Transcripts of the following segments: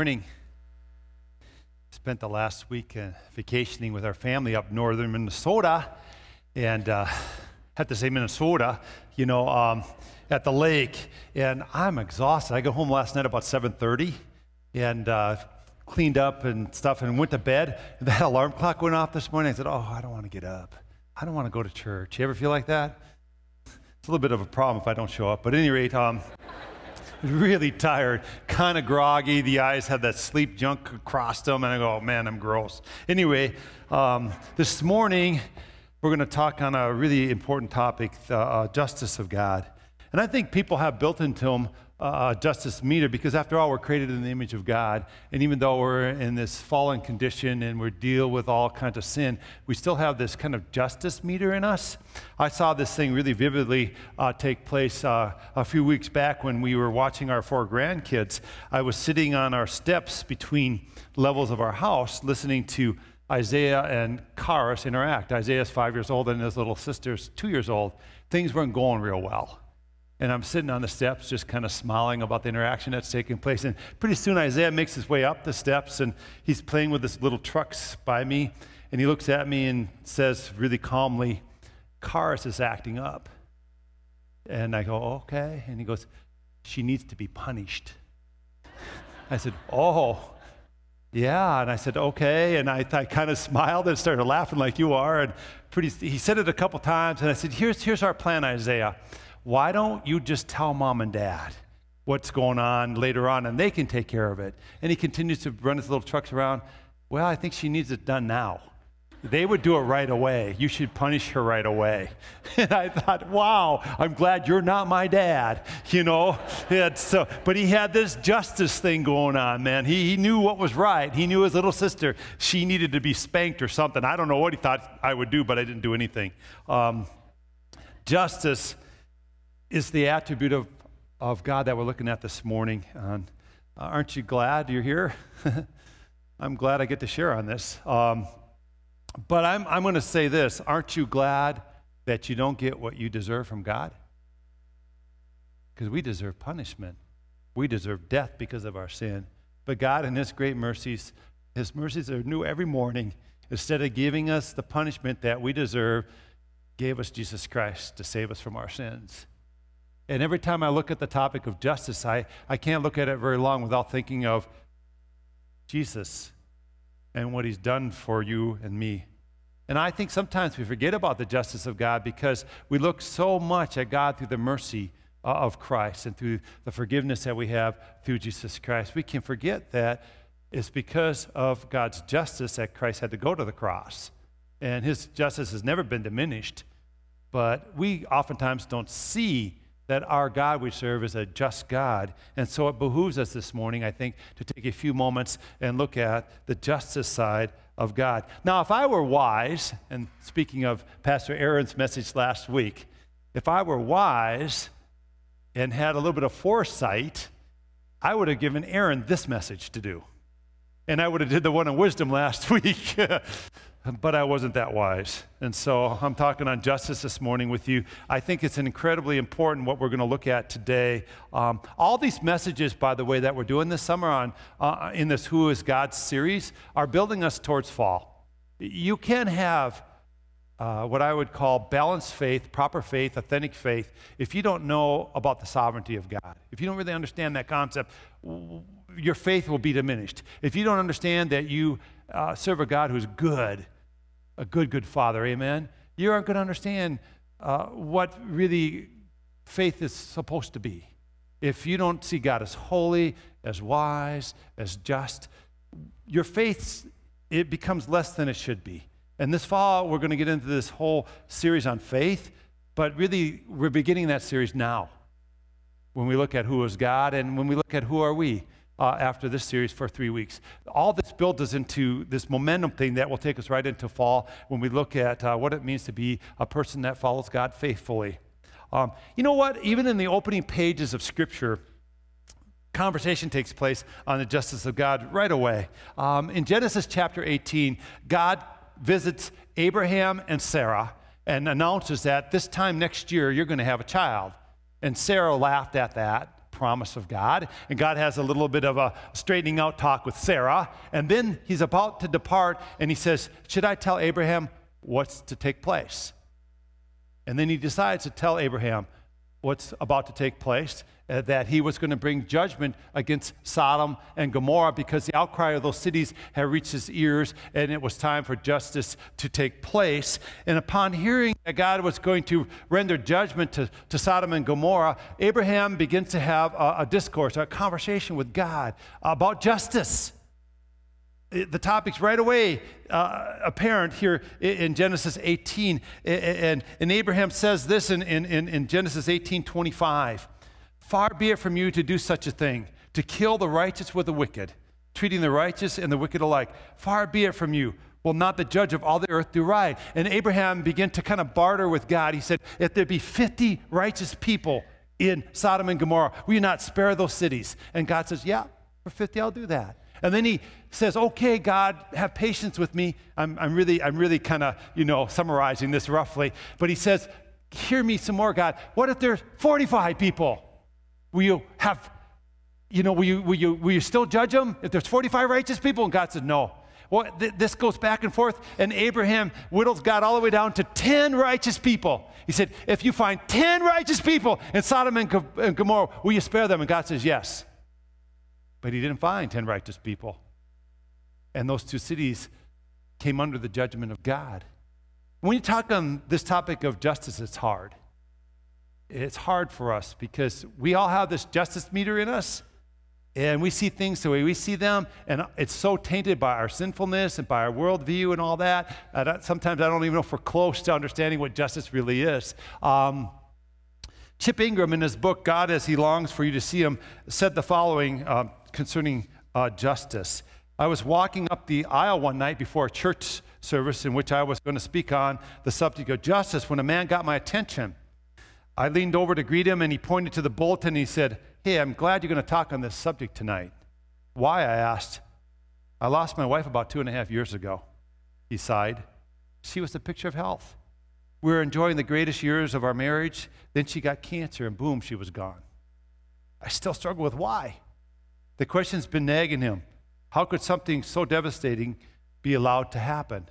morning. Spent the last week uh, vacationing with our family up northern Minnesota, and uh, had to say Minnesota, you know, um, at the lake. And I'm exhausted. I got home last night about 7:30, and uh, cleaned up and stuff, and went to bed. That alarm clock went off this morning. I said, "Oh, I don't want to get up. I don't want to go to church." You ever feel like that? It's a little bit of a problem if I don't show up. But at any rate, um, really tired, kind of groggy. The eyes had that sleep junk across them, and I go, oh, man, I'm gross. Anyway, um, this morning we're going to talk on a really important topic the uh, justice of God. And I think people have built into them uh, justice meter because after all we're created in the image of god. And even though we're in this fallen condition and we deal with all kinds of sin we still have this kind of justice meter in us. I saw this thing really vividly uh, take place uh, a few weeks back when we were watching our four grandkids. I was sitting on our steps between levels of our house listening to isaiah and Karis interact. Isaiah's five years old and his little sister's two years old. Things weren't going real well and I'm sitting on the steps just kind of smiling about the interaction that's taking place. And pretty soon Isaiah makes his way up the steps and he's playing with this little trucks by me. And he looks at me and says really calmly, Karis is acting up. And I go, okay. And he goes, she needs to be punished. I said, oh, yeah. And I said, okay. And I, I kind of smiled and started laughing like you are. And pretty, he said it a couple times. And I said, here's, here's our plan, Isaiah why don't you just tell mom and dad what's going on later on and they can take care of it? And he continues to run his little trucks around. Well, I think she needs it done now. They would do it right away. You should punish her right away. And I thought, wow, I'm glad you're not my dad, you know? so, but he had this justice thing going on, man. He, he knew what was right. He knew his little sister, she needed to be spanked or something. I don't know what he thought I would do, but I didn't do anything. Um, justice is the attribute of, of God that we're looking at this morning. uh, aren't you glad you're here? I'm glad I get to share on this. Um, but I'm, I'm going to say this Aren't you glad that you don't get what you deserve from God? Because we deserve punishment. We deserve death because of our sin. But God, in His great mercies, His mercies are new every morning. Instead of giving us the punishment that we deserve, gave us Jesus Christ to save us from our sins. And every time I look at the topic of justice, I, I can't look at it very long without thinking of Jesus and what he's done for you and me. And I think sometimes we forget about the justice of God because we look so much at God through the mercy uh, of Christ and through the forgiveness that we have through Jesus Christ. We can forget that it's because of God's justice that Christ had to go to the cross. And his justice has never been diminished. But we oftentimes don't see that our God we serve is a just God. And so it behooves us this morning, I think, to take a few moments and look at the justice side of God. Now, if I were wise, and speaking of Pastor Aaron's message last week, if I were wise and had a little bit of foresight, I would have given Aaron this message to do. And I would have did the one on wisdom last week. But I wasn't that wise. And so I'm talking on justice this morning with you. I think it's incredibly important what we're going to look at today. Um, all these messages, by the way, that we're doing this summer on uh, in this Who is God series are building us towards fall. You can have uh, what I would call balanced faith, proper faith, authentic faith, if you don't know about the sovereignty of God. If you don't really understand that concept, your faith will be diminished. If you don't understand that you uh, serve a God who's good, a good, good Father, amen, you aren't going to understand uh, what really faith is supposed to be. If you don't see God as holy, as wise, as just, your faith, it becomes less than it should be. And this fall, we're going to get into this whole series on faith, but really, we're beginning that series now when we look at who is God and when we look at who are we uh, after this series for three weeks. All this builds us into this momentum thing that will take us right into fall when we look at uh, what it means to be a person that follows God faithfully. Um, you know what? Even in the opening pages of Scripture, conversation takes place on the justice of God right away. Um, in Genesis chapter 18, God visits Abraham and Sarah and announces that this time next year you're going to have a child. And Sarah laughed at that promise of God. And God has a little bit of a straightening out talk with Sarah. And then he's about to depart and he says, Should I tell Abraham what's to take place? And then he decides to tell Abraham what's about to take place uh, that he was going to bring judgment against Sodom and Gomorrah because the outcry of those cities had reached his ears and it was time for justice to take place. And upon hearing that God was going to render judgment to, to Sodom and Gomorrah, Abraham begins to have a, a discourse, a conversation with God about justice the topic's right away uh, apparent here in Genesis 18. And, and Abraham says this in, in, in Genesis 18 25. Far be it from you to do such a thing, to kill the righteous with the wicked, treating the righteous and the wicked alike. Far be it from you. Will not the judge of all the earth do right? And Abraham began to kind of barter with God. He said, If there be 50 righteous people in Sodom and Gomorrah, will you not spare those cities? And God says, Yeah, for 50, I'll do that. And then he says, Okay, God, have patience with me. I'm, I'm really, I'm really kind of, you know, summarizing this roughly. But he says, Hear me some more, God. What if there's 45 people? Will you have, you know, will you, will you, will you still judge them if there's 45 righteous people? And God said, no. Well, th- this goes back and forth, and Abraham whittles God all the way down to 10 righteous people. He said, If you find 10 righteous people in Sodom and, Go- and Gomorrah, will you spare them? And God says, Yes. But he didn't find 10 righteous people. And those two cities came under the judgment of God. When you talk on this topic of justice, it's hard it's hard for us because we all have this justice meter in us and we see things the way we see them and it's so tainted by our sinfulness and by our worldview and all that uh, sometimes i don't even know if we're close to understanding what justice really is um, chip ingram in his book god as he longs for you to see him said the following uh, concerning uh, justice i was walking up the aisle one night before a church service in which i was going to speak on the subject of justice when a man got my attention I leaned over to greet him and he pointed to the bulletin and he said, Hey, I'm glad you're going to talk on this subject tonight. Why? I asked. I lost my wife about two and a half years ago. He sighed. She was the picture of health. We were enjoying the greatest years of our marriage. Then she got cancer and boom, she was gone. I still struggle with why. The question's been nagging him. How could something so devastating be allowed to happen?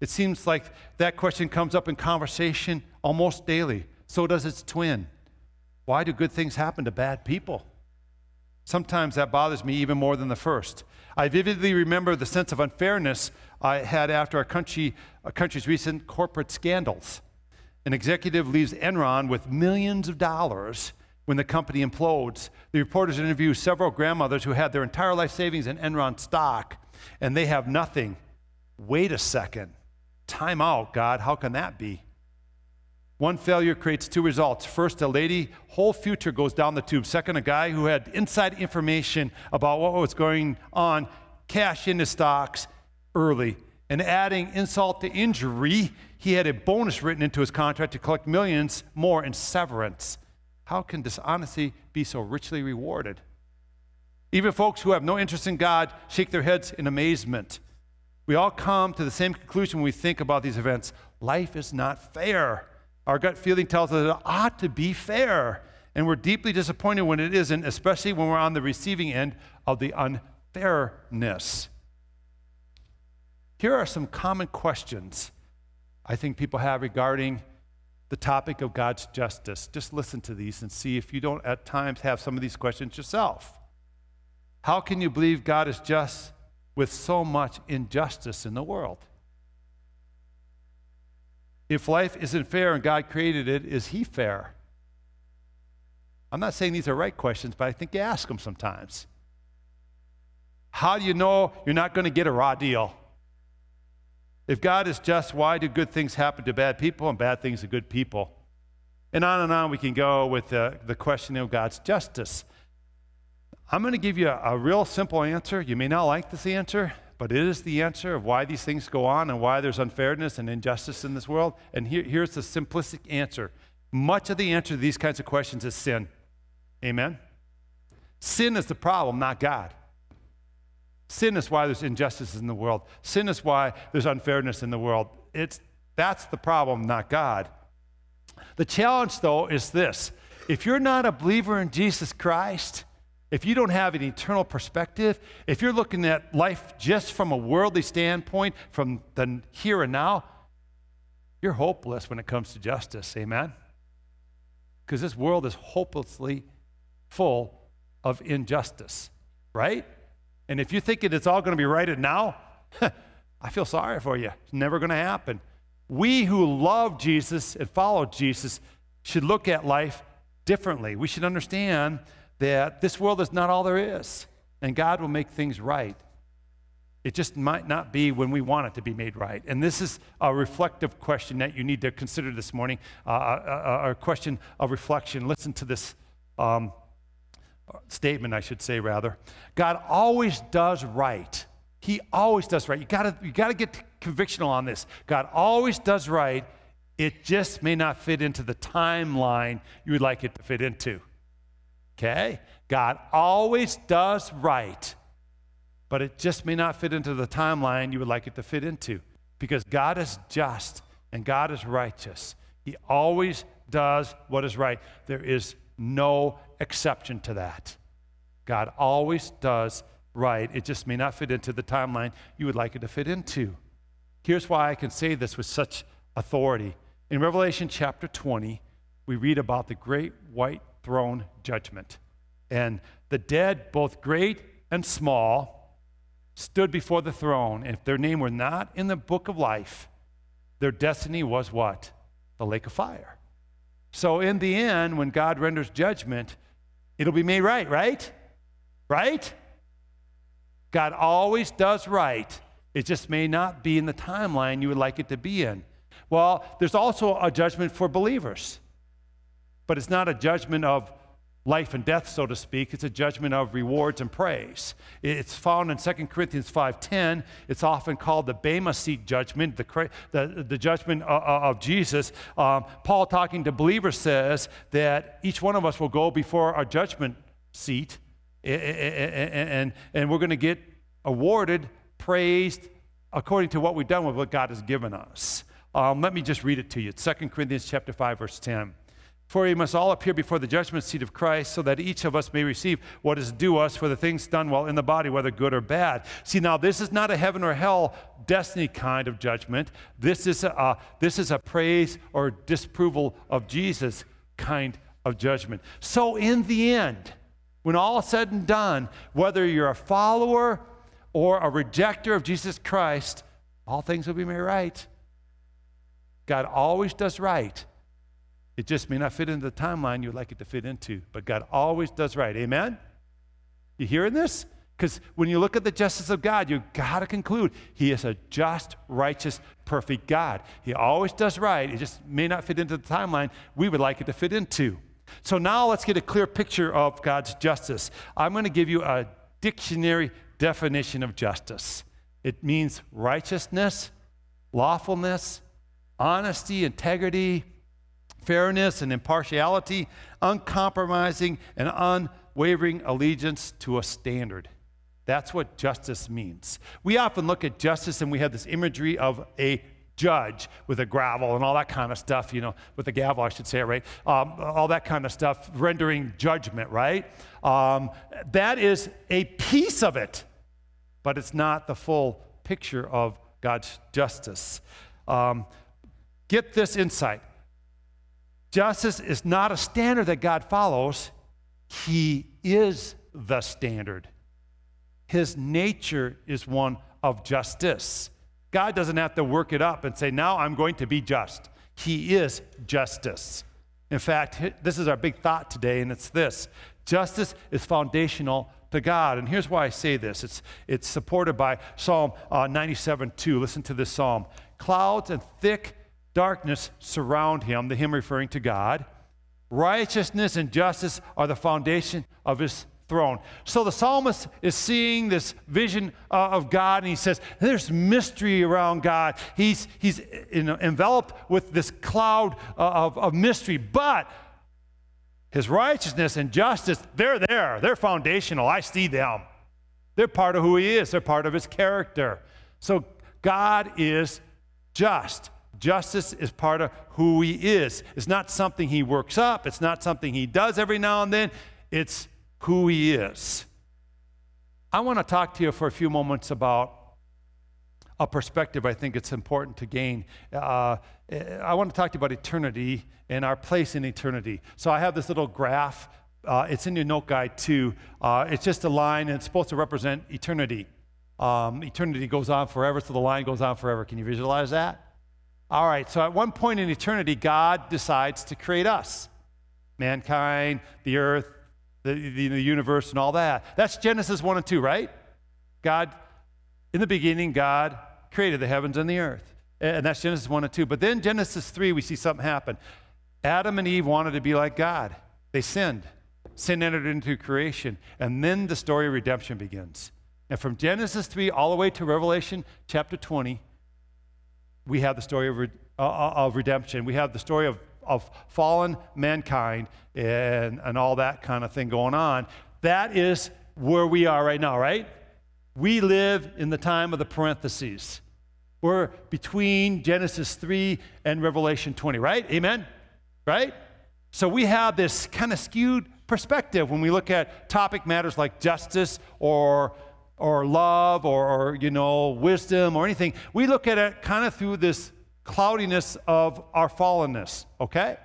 It seems like that question comes up in conversation almost daily. So does its twin. Why do good things happen to bad people? Sometimes that bothers me even more than the first. I vividly remember the sense of unfairness I had after our, country, our country's recent corporate scandals. An executive leaves Enron with millions of dollars when the company implodes. The reporters interview several grandmothers who had their entire life savings in Enron stock, and they have nothing. Wait a second. Time out, God. How can that be? One failure creates two results. First, a lady, whole future goes down the tube. Second, a guy who had inside information about what was going on cashed into stocks early. And adding insult to injury, he had a bonus written into his contract to collect millions more in severance. How can dishonesty be so richly rewarded? Even folks who have no interest in God shake their heads in amazement. We all come to the same conclusion when we think about these events life is not fair. Our gut feeling tells us it ought to be fair. And we're deeply disappointed when it isn't, especially when we're on the receiving end of the unfairness. Here are some common questions I think people have regarding the topic of God's justice. Just listen to these and see if you don't at times have some of these questions yourself. How can you believe God is just with so much injustice in the world? If life isn't fair and God created it, is He fair? I'm not saying these are right questions, but I think you ask them sometimes. How do you know you're not going to get a raw deal? If God is just, why do good things happen to bad people and bad things to good people? And on and on we can go with the, the question of God's justice. I'm going to give you a, a real simple answer. You may not like this answer, but it is the answer of why these things go on and why there's unfairness and injustice in this world. And here, here's the simplistic answer much of the answer to these kinds of questions is sin. Amen? Sin is the problem, not God. Sin is why there's injustice in the world. Sin is why there's unfairness in the world. It's, that's the problem, not God. The challenge, though, is this if you're not a believer in Jesus Christ, if you don't have an eternal perspective, if you're looking at life just from a worldly standpoint, from the here and now, you're hopeless when it comes to justice. Amen? Because this world is hopelessly full of injustice, right? And if you're thinking it's all going to be righted now, I feel sorry for you. It's never going to happen. We who love Jesus and follow Jesus should look at life differently. We should understand that this world is not all there is, and God will make things right. It just might not be when we want it to be made right. And this is a reflective question that you need to consider this morning, uh, a, uh, uh, a, question of reflection. Listen to this um, statement, I should say, rather. God always does right. He always does right. You gotta, you gotta get convictional on this. God always does right. It just may not fit into the timeline you would like it to fit into. Okay? God always does right, but it just may not fit into the timeline you would like it to fit into because God is just and God is righteous. He always does what is right. There is no exception to that. God always does right. It just may not fit into the timeline you would like it to fit into. Here's why I can say this with such authority. In Revelation chapter 20, we read about the great white throne judgment. And the dead, both great and small, stood before the throne. And if their name were not in the book of life, their destiny was what? The lake of fire. So, in the end, when God renders judgment, it'll be made right, right? Right? God always does right. It just may not be in the timeline you would like it to be in. Well, there's also a judgment for believers but it's not a judgment of life and death, so to speak. It's a judgment of rewards and praise. It's found in 2 Corinthians 5.10. It's often called the Bema seat judgment, the, the, the judgment of, of Jesus. Um, Paul, talking to believers, says that each one of us will go before our judgment seat, and, and, and we're going to get awarded, praised, according to what we've done with what God has given us. Um, let me just read it to you. 2 Corinthians chapter 5, verse 10. For we must all appear before the judgment seat of Christ so that each of us may receive what is due us for the things done while in the body, whether good or bad. See, now this is not a heaven or hell destiny kind of judgment. This is a, uh, this is a praise or disapproval of Jesus kind of judgment. So, in the end, when all is said and done, whether you're a follower or a rejecter of Jesus Christ, all things will be made right. God always does right it just may not fit into the timeline you'd like it to fit into, but God always does right. Amen? You hearing this? Because when you look at the justice of God, you've got to conclude He is a just, righteous, perfect God. He always does right. It just may not fit into the timeline we would like it to fit into. So now let's get a clear picture of God's justice. I'm going to give you a dictionary definition of justice it means righteousness, lawfulness, honesty, integrity, fairness and impartiality, uncompromising and unwavering allegiance to a standard. That's what justice means. We often look at justice and we have this imagery of a judge with a gravel and all that kind of stuff, you know, with a gavel, I should say, right? Um, all that kind of stuff, rendering judgment, right? Um, that is a piece of it, but it's not the full picture of God's justice. Um, get this insight Justice is not a standard that God follows, He is the standard. His nature is one of justice. God doesn't have to work it up and say, now I'm going to be just. He is justice. In fact, this is our big thought today, and it's this justice is foundational to God. And here's why I say this it's, it's supported by Psalm uh, 97 2. Listen to this psalm. Clouds and thick darkness surround him, the him referring to God. Righteousness and justice are the foundation of his throne. So the psalmist is seeing this vision uh, of God, and he says, There's mystery around God. He's, he's enveloped with this cloud uh, of, of mystery, but his righteousness and justice, they're there. They're foundational. I see them. They're part of who he is, they're part of his character. So God is just. Justice is part of who he is. It's not something he works up, it's not something he does every now and then, it's who he is. I want to talk to you for a few moments about a perspective I think it's important to gain. Uh, I want to talk to you about eternity and our place in eternity. So I have this little graph. Uh, it's in your note guide too. Uh, it's just a line, and it's supposed to represent eternity. Um, eternity goes on forever, so the line goes on forever. Can you visualize that? All right, so at one point in eternity, God decides to create us mankind, the earth, the, the, the universe, and all that. That's Genesis 1 and 2, right? God, in the beginning, God created the heavens and the earth. And that's Genesis 1 and 2. But then Genesis 3, we see something happen. Adam and Eve wanted to be like God, they sinned. Sin entered into creation. And then the story of redemption begins. And from Genesis 3 all the way to Revelation chapter 20, we have the story of, uh, uh, of redemption. We have the story of, of fallen mankind and, and all that kind of thing going on. That is where we are right now, right? We live in the time of the parentheses. We're between Genesis 3 and Revelation 20, right? Amen? Right? So we have this kind of skewed perspective when we look at topic matters like justice or or love or, or, you know wisdom or anything. We look at it kind of through this cloudiness of our fallenness okay?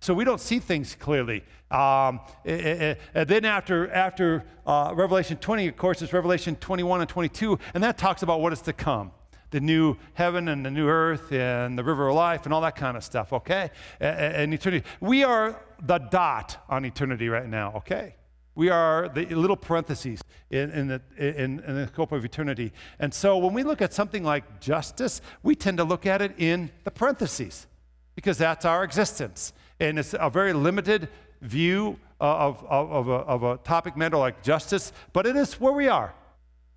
So we don't see things clearly. Um, and then after after uh, revelation 20 of course is revelation 21 and 22 and that talks about what is to come. The new heaven and the new earth and the river of life and all that kind of stuff okay? And eternity. We are the dot on eternity right now okay we are the little parentheses in, in, the, in, in, the scope of eternity. And so when we look at something like justice, we tend to look at it in the parentheses because that's our existence. And it's a very limited view uh, of, of, of, a, of a topic matter like justice, but it is where we are.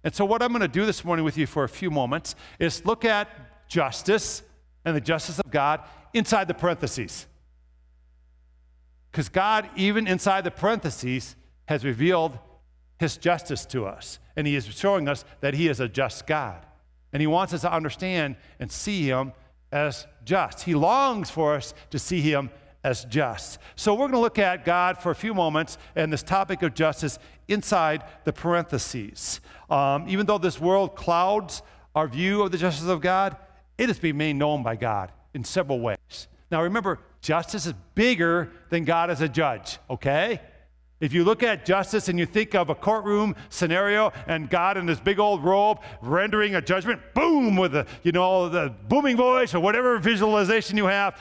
And so, what I'm going to do this morning with you for a few moments is look at justice and the justice of God inside the parentheses. Because God, even inside the parentheses, has revealed his justice to us. And he is showing us that he is a just God. And he wants us to understand and see him as just. He longs for us to see him as just. So we're going to look at God for a few moments and this topic of justice inside the parentheses. Um, even though this world clouds our view of the justice of God, it is being made known by God in several ways. Now remember, justice is bigger than God as a judge, okay? If you look at justice and you think of a courtroom scenario and God in this big old robe rendering a judgment, boom, with the, you know, the booming voice or whatever visualization you have,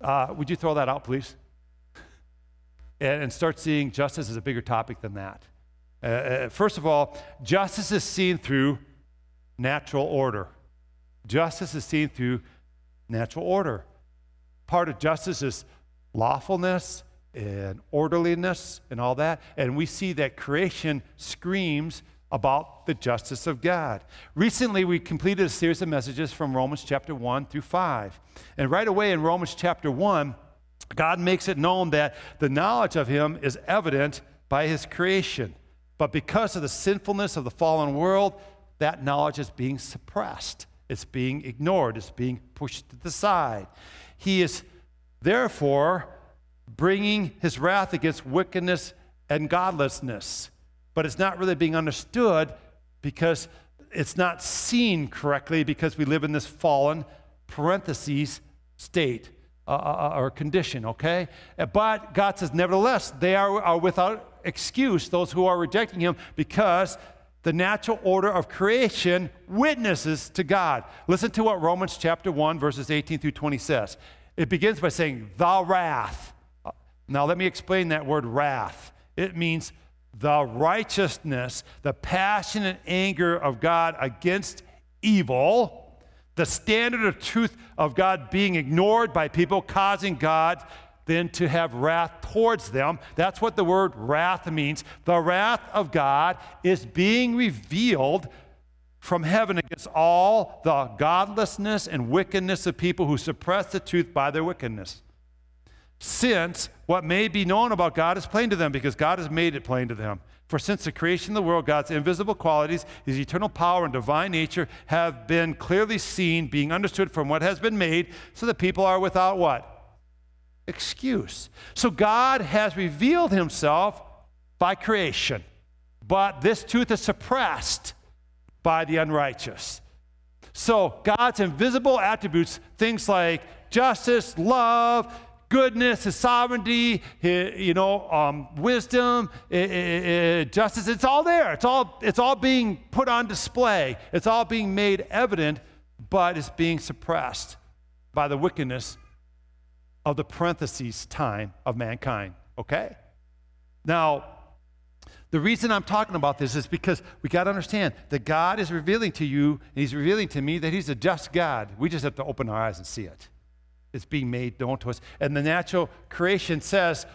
uh, would you throw that out, please? And, and, start seeing justice as a bigger topic than that. Uh, uh, first of all, justice is seen through natural order. Justice is seen through natural order. Part of justice is lawfulness and orderliness and all that. And we see that creation screams about the justice of God. Recently, we completed a series of messages from Romans chapter 1 through 5. And right away in Romans chapter 1, God makes it known that the knowledge of Him is evident by His creation. But because of the sinfulness of the fallen world, that knowledge is being suppressed. It's being ignored. It's being pushed to the side. He is therefore bringing his wrath against wickedness and godlessness. But it's not really being understood because it's not seen correctly because we live in this fallen parentheses state uh, uh, uh or condition, okay? But God says, nevertheless, they are, are without excuse, those who are rejecting him, because the natural order of creation witnesses to God. Listen to what Romans chapter 1, verses 18 through 20 says. It begins by saying, The wrath now, let me explain that word wrath. It means the righteousness, the passionate anger of God against evil, the standard of truth of God being ignored by people, causing God then to have wrath towards them. That's what the word wrath means. The wrath of God is being revealed from heaven against all the godlessness and wickedness of people who suppress the truth by their wickedness. Since what may be known about God is plain to them, because God has made it plain to them. For since the creation of the world, God's invisible qualities, his eternal power and divine nature have been clearly seen, being understood from what has been made, so that people are without what? Excuse. So God has revealed himself by creation, but this truth is suppressed by the unrighteous. So God's invisible attributes, things like justice, love, goodness, his sovereignty, his, you know, um, wisdom, justice. It's all there. It's all, it's all being put on display. It's all being made evident, but it's being suppressed by the wickedness of the parentheses time of mankind. Okay? Now, the reason I'm talking about this is because we got to understand that God is revealing to you, and He's revealing to me that He's a just God. We just have to open our eyes and see it. It's being made known to us. And the natural creation says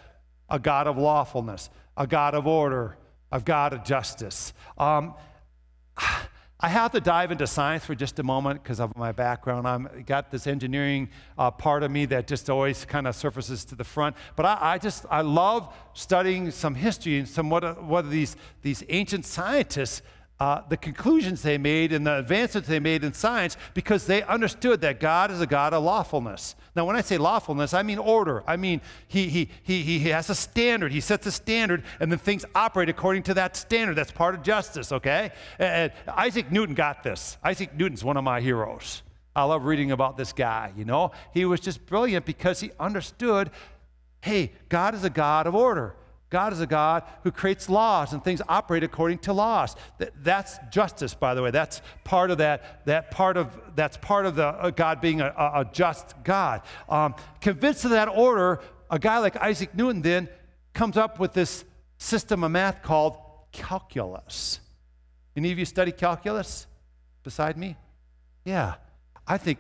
a God of lawfulness, a God of order, a God of justice. Um, I have to dive into science for just a moment because of my background. I've got this engineering uh, part of me that just always kind of surfaces to the front. But I, I, just, I love studying some history and some what, what these, these ancient scientists uh, the conclusions they made and the advancements they made in science because they understood that God is a God of lawfulness. Now, when I say lawfulness, I mean order. I mean, he, he, he, he has a standard. He sets a standard, and then things operate according to that standard. That's part of justice, okay? And Isaac Newton got this. Isaac Newton's one of my heroes. I love reading about this guy, you know? He was just brilliant because he understood hey, God is a God of order. God is a God who creates laws and things operate according to laws. That's justice, by the way. That's part of that. That part of that's part of the uh, God being a, a just God. Um, convinced of that order, a guy like Isaac Newton then comes up with this system of math called calculus. Any of you study calculus beside me? Yeah. I think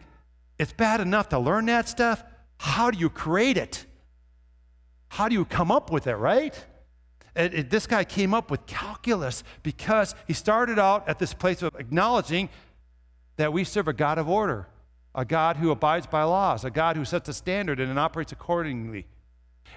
it's bad enough to learn that stuff. How do you create it? How do you come up with it, right? And, and this guy came up with calculus because he started out at this place of acknowledging that we serve a God of order, a God who abides by laws, a God who sets a standard and operates accordingly.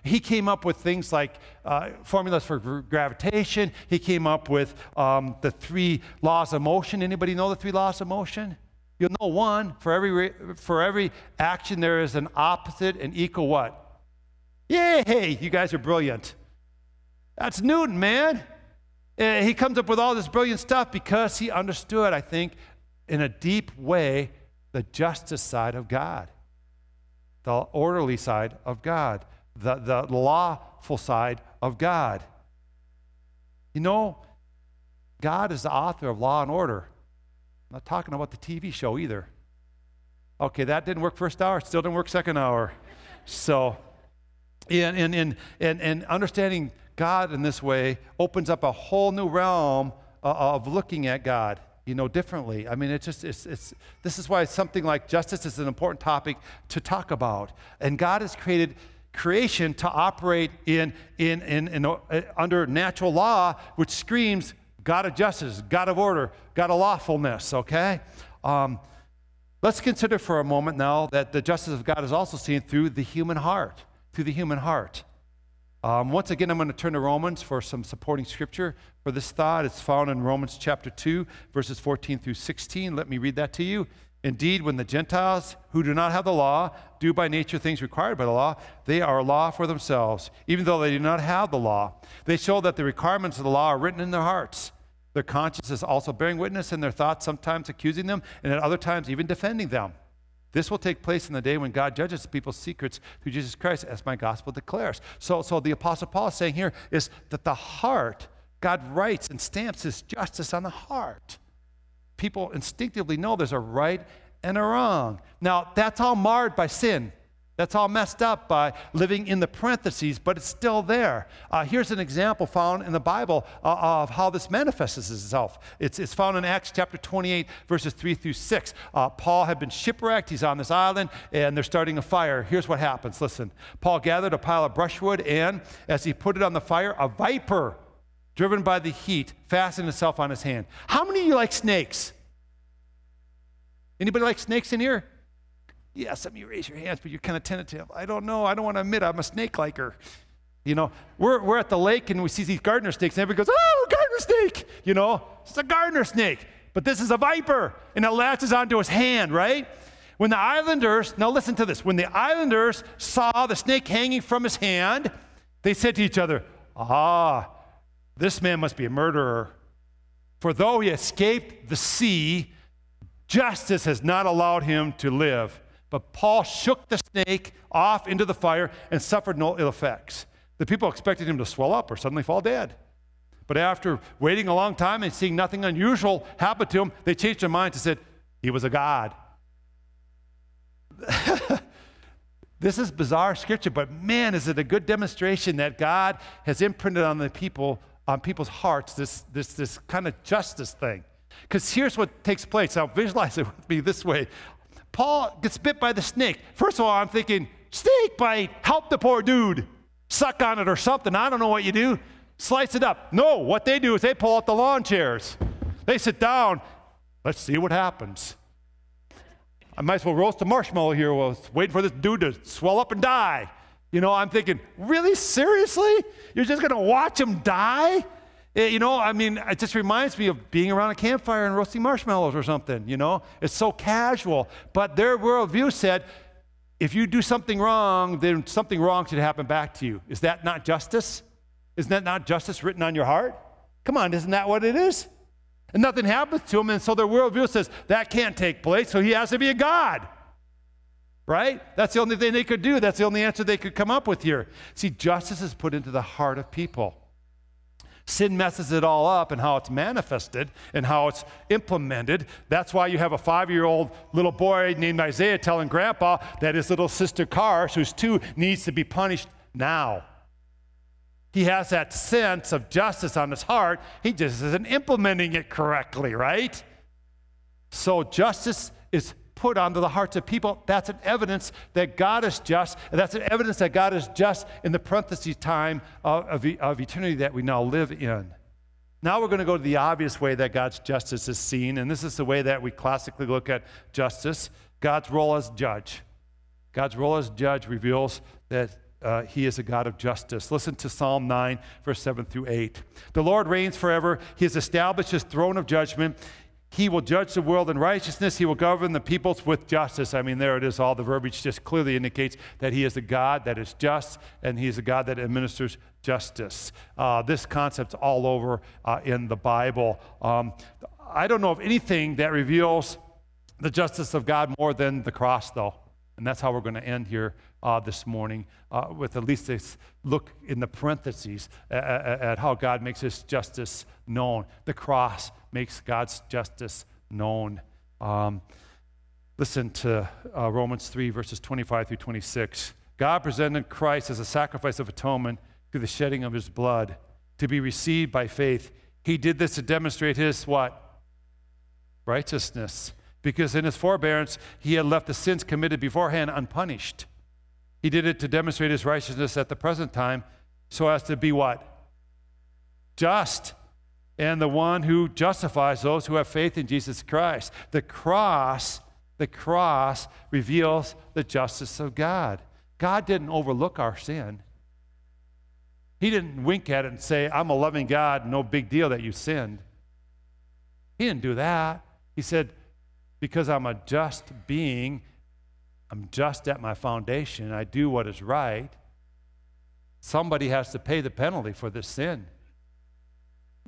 He came up with things like uh, formulas for gravitation. He came up with um, the three laws of motion. Anybody know the three laws of motion? You'll know one. For every, for every action, there is an opposite and equal what? Yay, you guys are brilliant. That's Newton, man. Uh, he comes up with all this brilliant stuff because he understood, I think, in a deep way, the justice side of God, the orderly side of God, the, the lawful side of God. You know, God is the author of law and order. I'm not talking about the TV show either. Okay, that didn't work first hour, still didn't work second hour. So, and, and, and, and, and understanding God in this way opens up a whole new realm uh, of looking at God you know differently. I mean it's just it's, it's this is why something like justice is an important topic to talk about. And god has created creation to operate in, in, in, in uh, under natural law which screams god of justice god of order god of lawfulness okay? Um, let's consider for a moment now that the justice of god is also seen through the human heart through the human heart. Um, once again, I'm going to turn to Romans for some supporting scripture for this thought. It's found in Romans chapter 2, verses 14 through 16. Let me read that to you. Indeed, when the Gentiles who do not have the law do by nature things required by the law, they are a law for themselves, even though they do not have the law. They show that the requirements of the law are written in their hearts. Their conscience is also bearing witness in their thoughts, sometimes accusing them, and at other times even defending them. This will take place in the day when God judges people's secrets through Jesus Christ, as my gospel declares. So, so the Apostle Paul is saying here is that the heart, God writes and stamps his justice on the heart. People instinctively know there's a right and a wrong. Now, that's all marred by sin. That's all messed up by living in the parentheses, but it's still there. Uh, here's an example found in the Bible uh, of how this manifests itself. It's, it's, found in Acts chapter 28, verses 3 through 6. Uh, Paul had been shipwrecked. He's on this island, and they're starting a fire. Here's what happens. Listen. Paul gathered a pile of brushwood, and as he put it on the fire, a viper, driven by the heat, fastened itself on his hand. How many of you like snakes? Anybody like snakes in here? Yeah, some of you raise your hands, but you're kind of tentative. I don't know. I don't want to admit I'm a snake liker. You know, we're, we're at the lake and we see these gardener snakes, and everybody goes, Oh, gardener snake! You know, it's a gardener snake, but this is a viper, and it latches onto his hand, right? When the islanders, now listen to this, when the islanders saw the snake hanging from his hand, they said to each other, Ah, this man must be a murderer. For though he escaped the sea, justice has not allowed him to live. But Paul shook the snake off into the fire and suffered no ill effects. The people expected him to swell up or suddenly fall dead. But after waiting a long time and seeing nothing unusual happen to him, they changed their minds and said, He was a God. this is bizarre scripture, but man, is it a good demonstration that God has imprinted on the people, on people's hearts, this, this, this kind of justice thing. Because here's what takes place. Now, visualize it with me this way. Paul gets bit by the snake. First of all, I'm thinking, snake bite, help the poor dude. Suck on it or something. I don't know what you do. Slice it up. No, what they do is they pull out the lawn chairs. They sit down. Let's see what happens. I might as well roast a marshmallow here while waiting for this dude to swell up and die. You know, I'm thinking, really? Seriously? You're just going to watch him die? Eh, you know, I mean, it just reminds me of being around a campfire and roasting marshmallows or something, you know? It's so casual. But their worldview said, if you do something wrong, then something wrong should happen back to you. Is that not justice? Isn't that not justice written on your heart? Come on, isn't that what it is? And nothing happens to him, and so their worldview says that can't take place, so he has to be a God. Right? That's the only thing they could do. That's the only answer they could come up with here. See, justice is put into the heart of people. Sin messes it all up and how it's manifested and how it's implemented. That's why you have a five year old little boy named Isaiah telling grandpa that his little sister Karis, who's two, needs to be punished now. He has that sense of justice on his heart. He just isn't implementing it correctly, right? So justice is put onto the hearts of people. That's an evidence that God is just. That's an evidence that God is just in the parenthesis time of, of, of eternity that we now live in. Now we're going to go to the obvious way that God's justice is seen, and this is the way that we classically look at justice God's role as judge. God's role as judge reveals that uh, he is a God of justice. Listen to Psalm 9, verse 7 through 8. The Lord reigns forever. He has established his throne of judgment. He will judge the world in righteousness. He will govern the peoples with justice. I mean, there it is. All the verbiage just clearly indicates that he is a God that is just and he is a God that administers justice. Uh, this concept's all over uh, in the Bible. Um, I don't know of anything that reveals the justice of God more than the cross, though. And that's how we're going to end here uh, this morning uh, with at least this look in the parentheses at, at, at, how God makes his justice known. The cross makes God's justice known. Um, listen to uh, Romans 3, verses 25 through 26. God presented Christ as a sacrifice of atonement through the shedding of his blood to be received by faith. He did this to demonstrate his what? Righteousness. Because in his forbearance, he had left the sins committed beforehand unpunished. He did it to demonstrate his righteousness at the present time so as to be what? Just. And the one who justifies those who have faith in Jesus Christ. The cross, the cross reveals the justice of God. God didn't overlook our sin. He didn't wink at it and say, I'm a loving God, no big deal that you sinned. He didn't do that. He said, Because I'm a just being, I'm just at my foundation, I do what is right, somebody has to pay the penalty for this sin.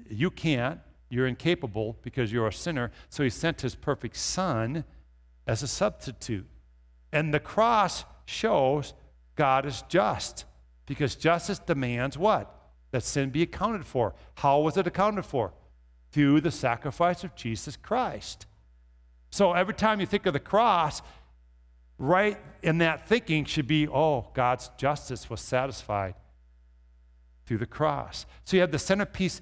You can't, you're incapable because you're a sinner, so he sent his perfect son as a substitute. And the cross shows God is just because justice demands what? That sin be accounted for. How was it accounted for? Through the sacrifice of Jesus Christ. So every time you think of the cross, right in that thinking should be oh, God's justice was satisfied through the cross. So you have the centerpiece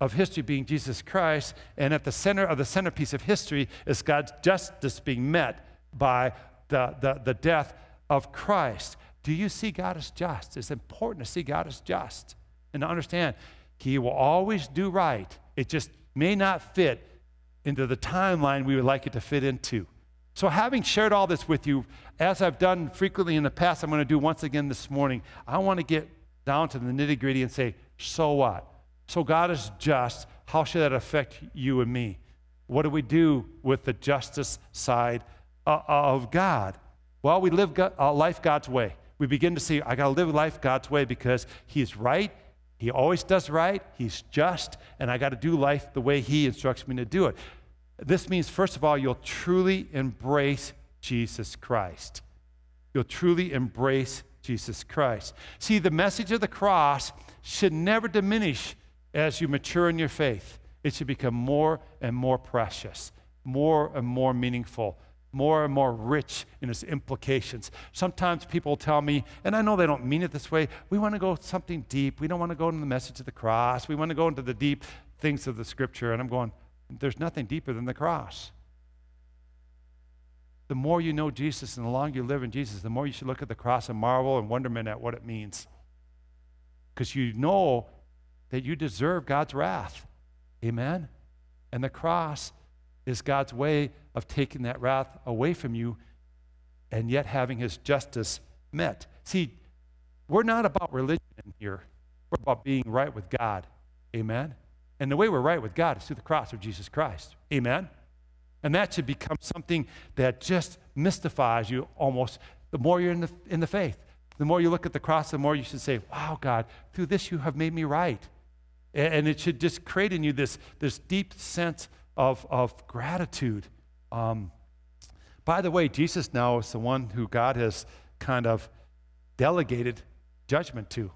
of history being Jesus Christ, and at the center of the centerpiece of history is God's justice being met by the, the, the death of Christ. Do you see God as just? It's important to see God as just and to understand He will always do right. It just may not fit into the timeline we would like it to fit into. So, having shared all this with you, as I've done frequently in the past, I'm going to do once again this morning. I want to get down to the nitty gritty and say, so what? So, God is just. How should that affect you and me? What do we do with the justice side uh, of God? Well, we live uh, life God's way. We begin to see, I got to live life God's way because He's right. He always does right. He's just. And I got to do life the way He instructs me to do it. This means, first of all, you'll truly embrace Jesus Christ. You'll truly embrace Jesus Christ. See, the message of the cross should never diminish as you mature in your faith. It should become more and more precious, more and more meaningful, more and more rich in its implications. Sometimes people tell me, and I know they don't mean it this way, we want to go something deep. We don't want to go into the message of the cross. We want to go into the deep things of the scripture. And I'm going, there's nothing deeper than the cross. The more you know Jesus and the longer you live in Jesus, the more you should look at the cross and marvel and wonderment at what it means. Because you know that you deserve God's wrath. Amen? And the cross is God's way of taking that wrath away from you and yet having his justice met. See, we're not about religion here. We're about being right with God. Amen? And the way we're right with God is through the cross of Jesus Christ. Amen? And that should become something that just mystifies you almost the more you're in the, in the faith. The more you look at the cross, the more you should say, Wow, God, through this you have made me right. And, and it should just create in you this, this deep sense of, of gratitude. Um, by the way, Jesus now is the one who God has kind of delegated judgment to.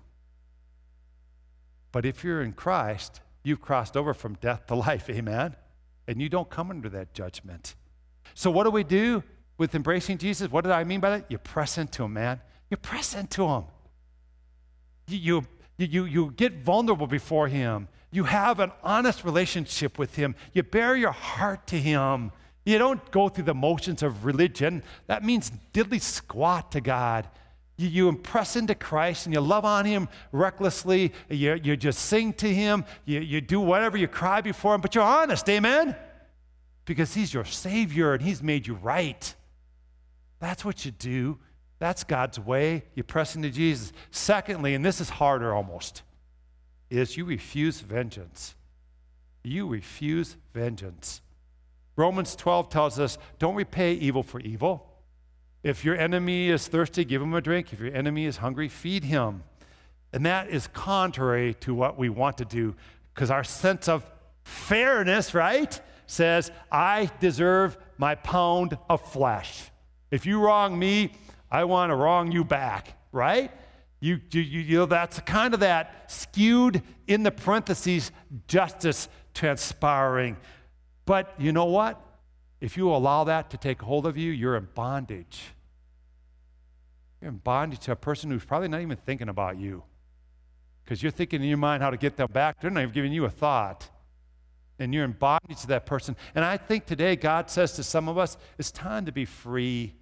But if you're in Christ, you've crossed over from death to life, amen? And you don't come under that judgment. So, what do we do with embracing Jesus? What did I mean by that? You press into him, man. You press into him. You, you, you, you get vulnerable before him. You have an honest relationship with him. You bare your heart to him. You don't go through the motions of religion. That means diddly squat to God. You, you impress into Christ and you love on Him recklessly. You, you just sing to Him. You, you do whatever. You cry before Him, but you're honest. Amen? Because He's your Savior and He's made you right. That's what you do. That's God's way. You press into Jesus. Secondly, and this is harder almost, is you refuse vengeance. You refuse vengeance. Romans 12 tells us don't repay evil for evil. If your enemy is thirsty, give him a drink. If your enemy is hungry, feed him. And that is contrary to what we want to do because our sense of fairness, right, says, I deserve my pound of flesh. If you wrong me, I want to wrong you back, right? You, you, you know, that's kind of that skewed in the parentheses justice transpiring. But you know what? If you allow that to take hold of you, you're in bondage. You're in bondage to a person who's probably not even thinking about you. Because you're thinking in your mind how to get them back. They're not even giving you a thought. And you're in bondage to that person. And I think today God says to some of us, it's time to be free.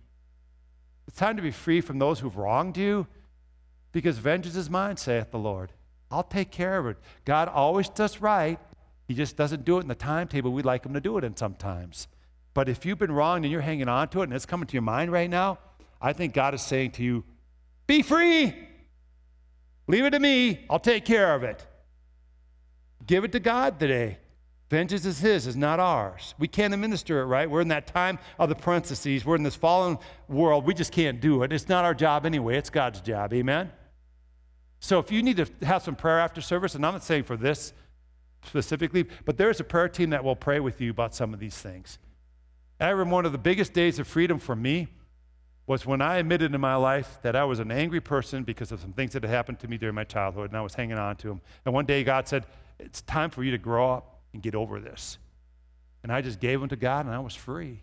It's time to be free from those who've wronged you. Because vengeance is mine, saith the Lord. I'll take care of it. God always does right. He just doesn't do it in the timetable we'd like him to do it in sometimes. But if you've been wronged and you're hanging on to it and it's coming to your mind right now, I think God is saying to you, be free. Leave it to me. I'll take care of it. Give it to God today. Vengeance is His, is not ours. We can't administer it, right? We're in that time of the parentheses. We're in this fallen world. We just can't do it. It's not our job anyway, it's God's job. Amen? So if you need to have some prayer after service, and I'm not saying for this specifically, but there's a prayer team that will pray with you about some of these things. I remember one of the biggest days of freedom for me was when I admitted in my life that I was an angry person because of some things that had happened to me during my childhood, and I was hanging on to them. And one day God said, It's time for you to grow up and get over this. And I just gave them to God, and I was free.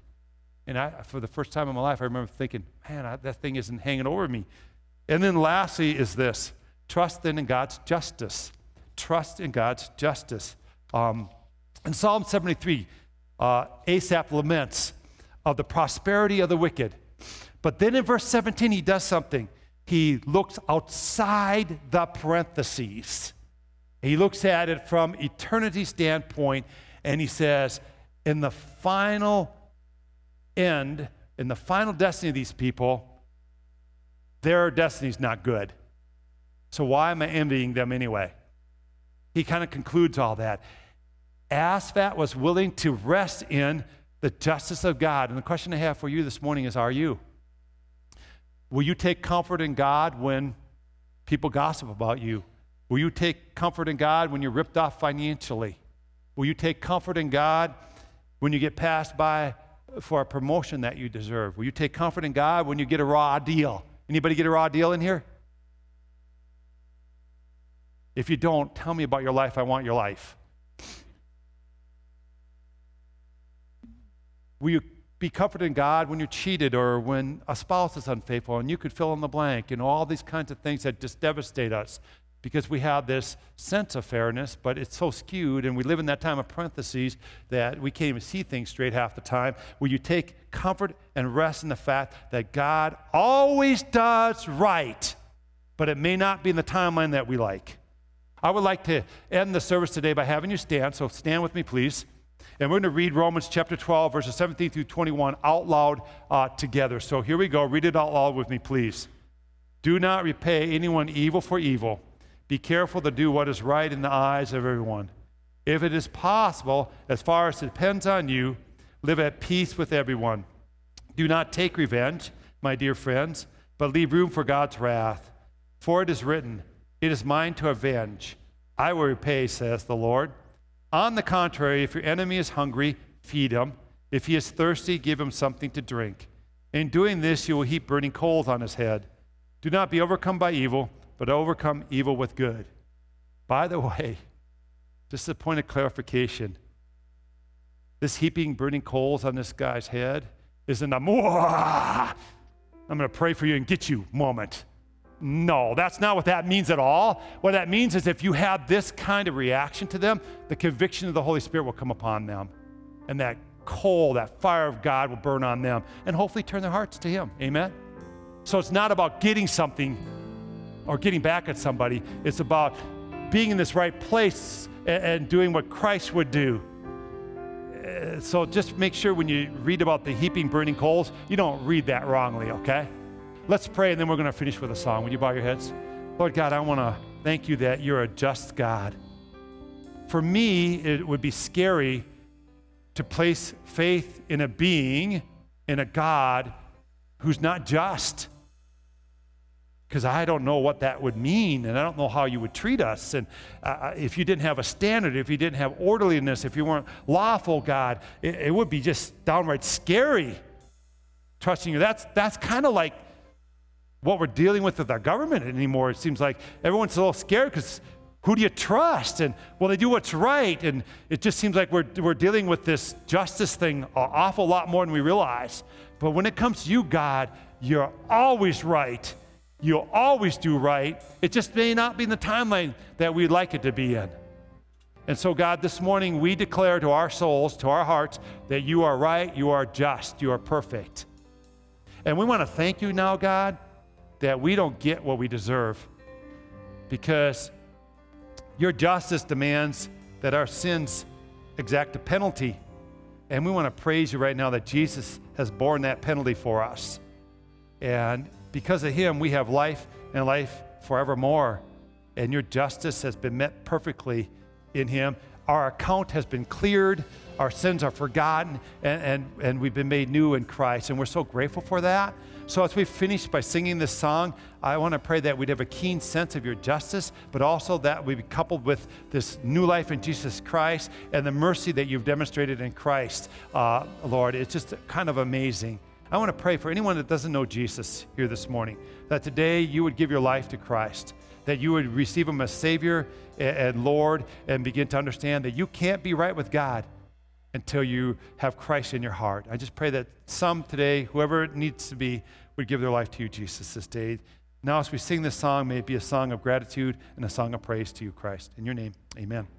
And I, for the first time in my life, I remember thinking, Man, I, that thing isn't hanging over me. And then lastly is this trust then in God's justice. Trust in God's justice. Um, in Psalm 73, uh, Asaph laments of the prosperity of the wicked. But then in verse 17, he does something. He looks outside the parentheses. He looks at it from eternity standpoint, and he says, in the final end, in the final destiny of these people, their destiny's not good. So why am I envying them anyway? He kind of concludes all that. Asaphat was willing to rest in the justice of God. And the question I have for you this morning is Are you? Will you take comfort in God when people gossip about you? Will you take comfort in God when you're ripped off financially? Will you take comfort in God when you get passed by for a promotion that you deserve? Will you take comfort in God when you get a raw deal? Anybody get a raw deal in here? If you don't, tell me about your life. I want your life. Will you be comforted in God when you're cheated or when a spouse is unfaithful? And you could fill in the blank, know, all these kinds of things that just devastate us because we have this sense of fairness, but it's so skewed, and we live in that time of parentheses that we can't even see things straight half the time. Will you take comfort and rest in the fact that God always does right, but it may not be in the timeline that we like? I would like to end the service today by having you stand, so stand with me, please. And we're going to read Romans chapter 12, verses 17 through 21 out loud uh, together. So here we go. Read it out loud with me, please. Do not repay anyone evil for evil. Be careful to do what is right in the eyes of everyone. If it is possible, as far as it depends on you, live at peace with everyone. Do not take revenge, my dear friends, but leave room for God's wrath. For it is written, It is mine to avenge. I will repay, says the Lord. On the contrary, if your enemy is hungry, feed him. If he is thirsty, give him something to drink. In doing this, you will heap burning coals on his head. Do not be overcome by evil, but overcome evil with good. By the way, just a point of clarification this heaping burning coals on this guy's head isn't a, I'm going to pray for you and get you moment. No, that's not what that means at all. What that means is if you have this kind of reaction to them, the conviction of the Holy Spirit will come upon them. And that coal, that fire of God will burn on them and hopefully turn their hearts to Him. Amen? So it's not about getting something or getting back at somebody, it's about being in this right place and, doing what Christ would do. Uh, so just make sure when you read about the heaping burning coals, you don't read that wrongly, okay? Let's pray and then we're going to finish with a song. Would you bow your heads? Lord God, I want to thank you that you're a just God. For me, it would be scary to place faith in a being, in a God who's not just. Because I don't know what that would mean, and I don't know how you would treat us. And uh, uh, if you didn't have a standard, if you didn't have orderliness, if you weren't lawful, God, it, it would be just downright scary trusting you. That's, that's kind of like what we're dealing with with our government anymore. It seems like everyone's a little scared because who do you trust? And well, they do what's right. And it just seems like we're, we're dealing with this justice thing an awful lot more than we realize. But when it comes to you, God, you're always right. You'll always do right. It just may not be in the timeline that we'd like it to be in. And so, God, this morning we declare to our souls, to our hearts, that you are right, you are just, you are perfect. And we want to thank you now, God, that we don't get what we deserve because your justice demands that our sins exact a penalty. And we want to praise you right now that Jesus has borne that penalty for us. And because of him, we have life and life forevermore. And your justice has been met perfectly in him. Our account has been cleared, our sins are forgotten, and, and, and we've been made new in Christ. And we're so grateful for that. So, as we finish by singing this song, I want to pray that we'd have a keen sense of your justice, but also that we be coupled with this new life in Jesus Christ and the mercy that you've demonstrated in Christ, uh, Lord. It's just kind of amazing. I want to pray for anyone that doesn't know Jesus here this morning, that today you would give your life to Christ, that you would receive him as Savior and Lord, and begin to understand that you can't be right with God until you have Christ in your heart. I just pray that some today, whoever it needs to be, would give their life to you, Jesus, this day. Now, as we sing this song, may it be a song of gratitude and a song of praise to you, Christ. In your name, amen.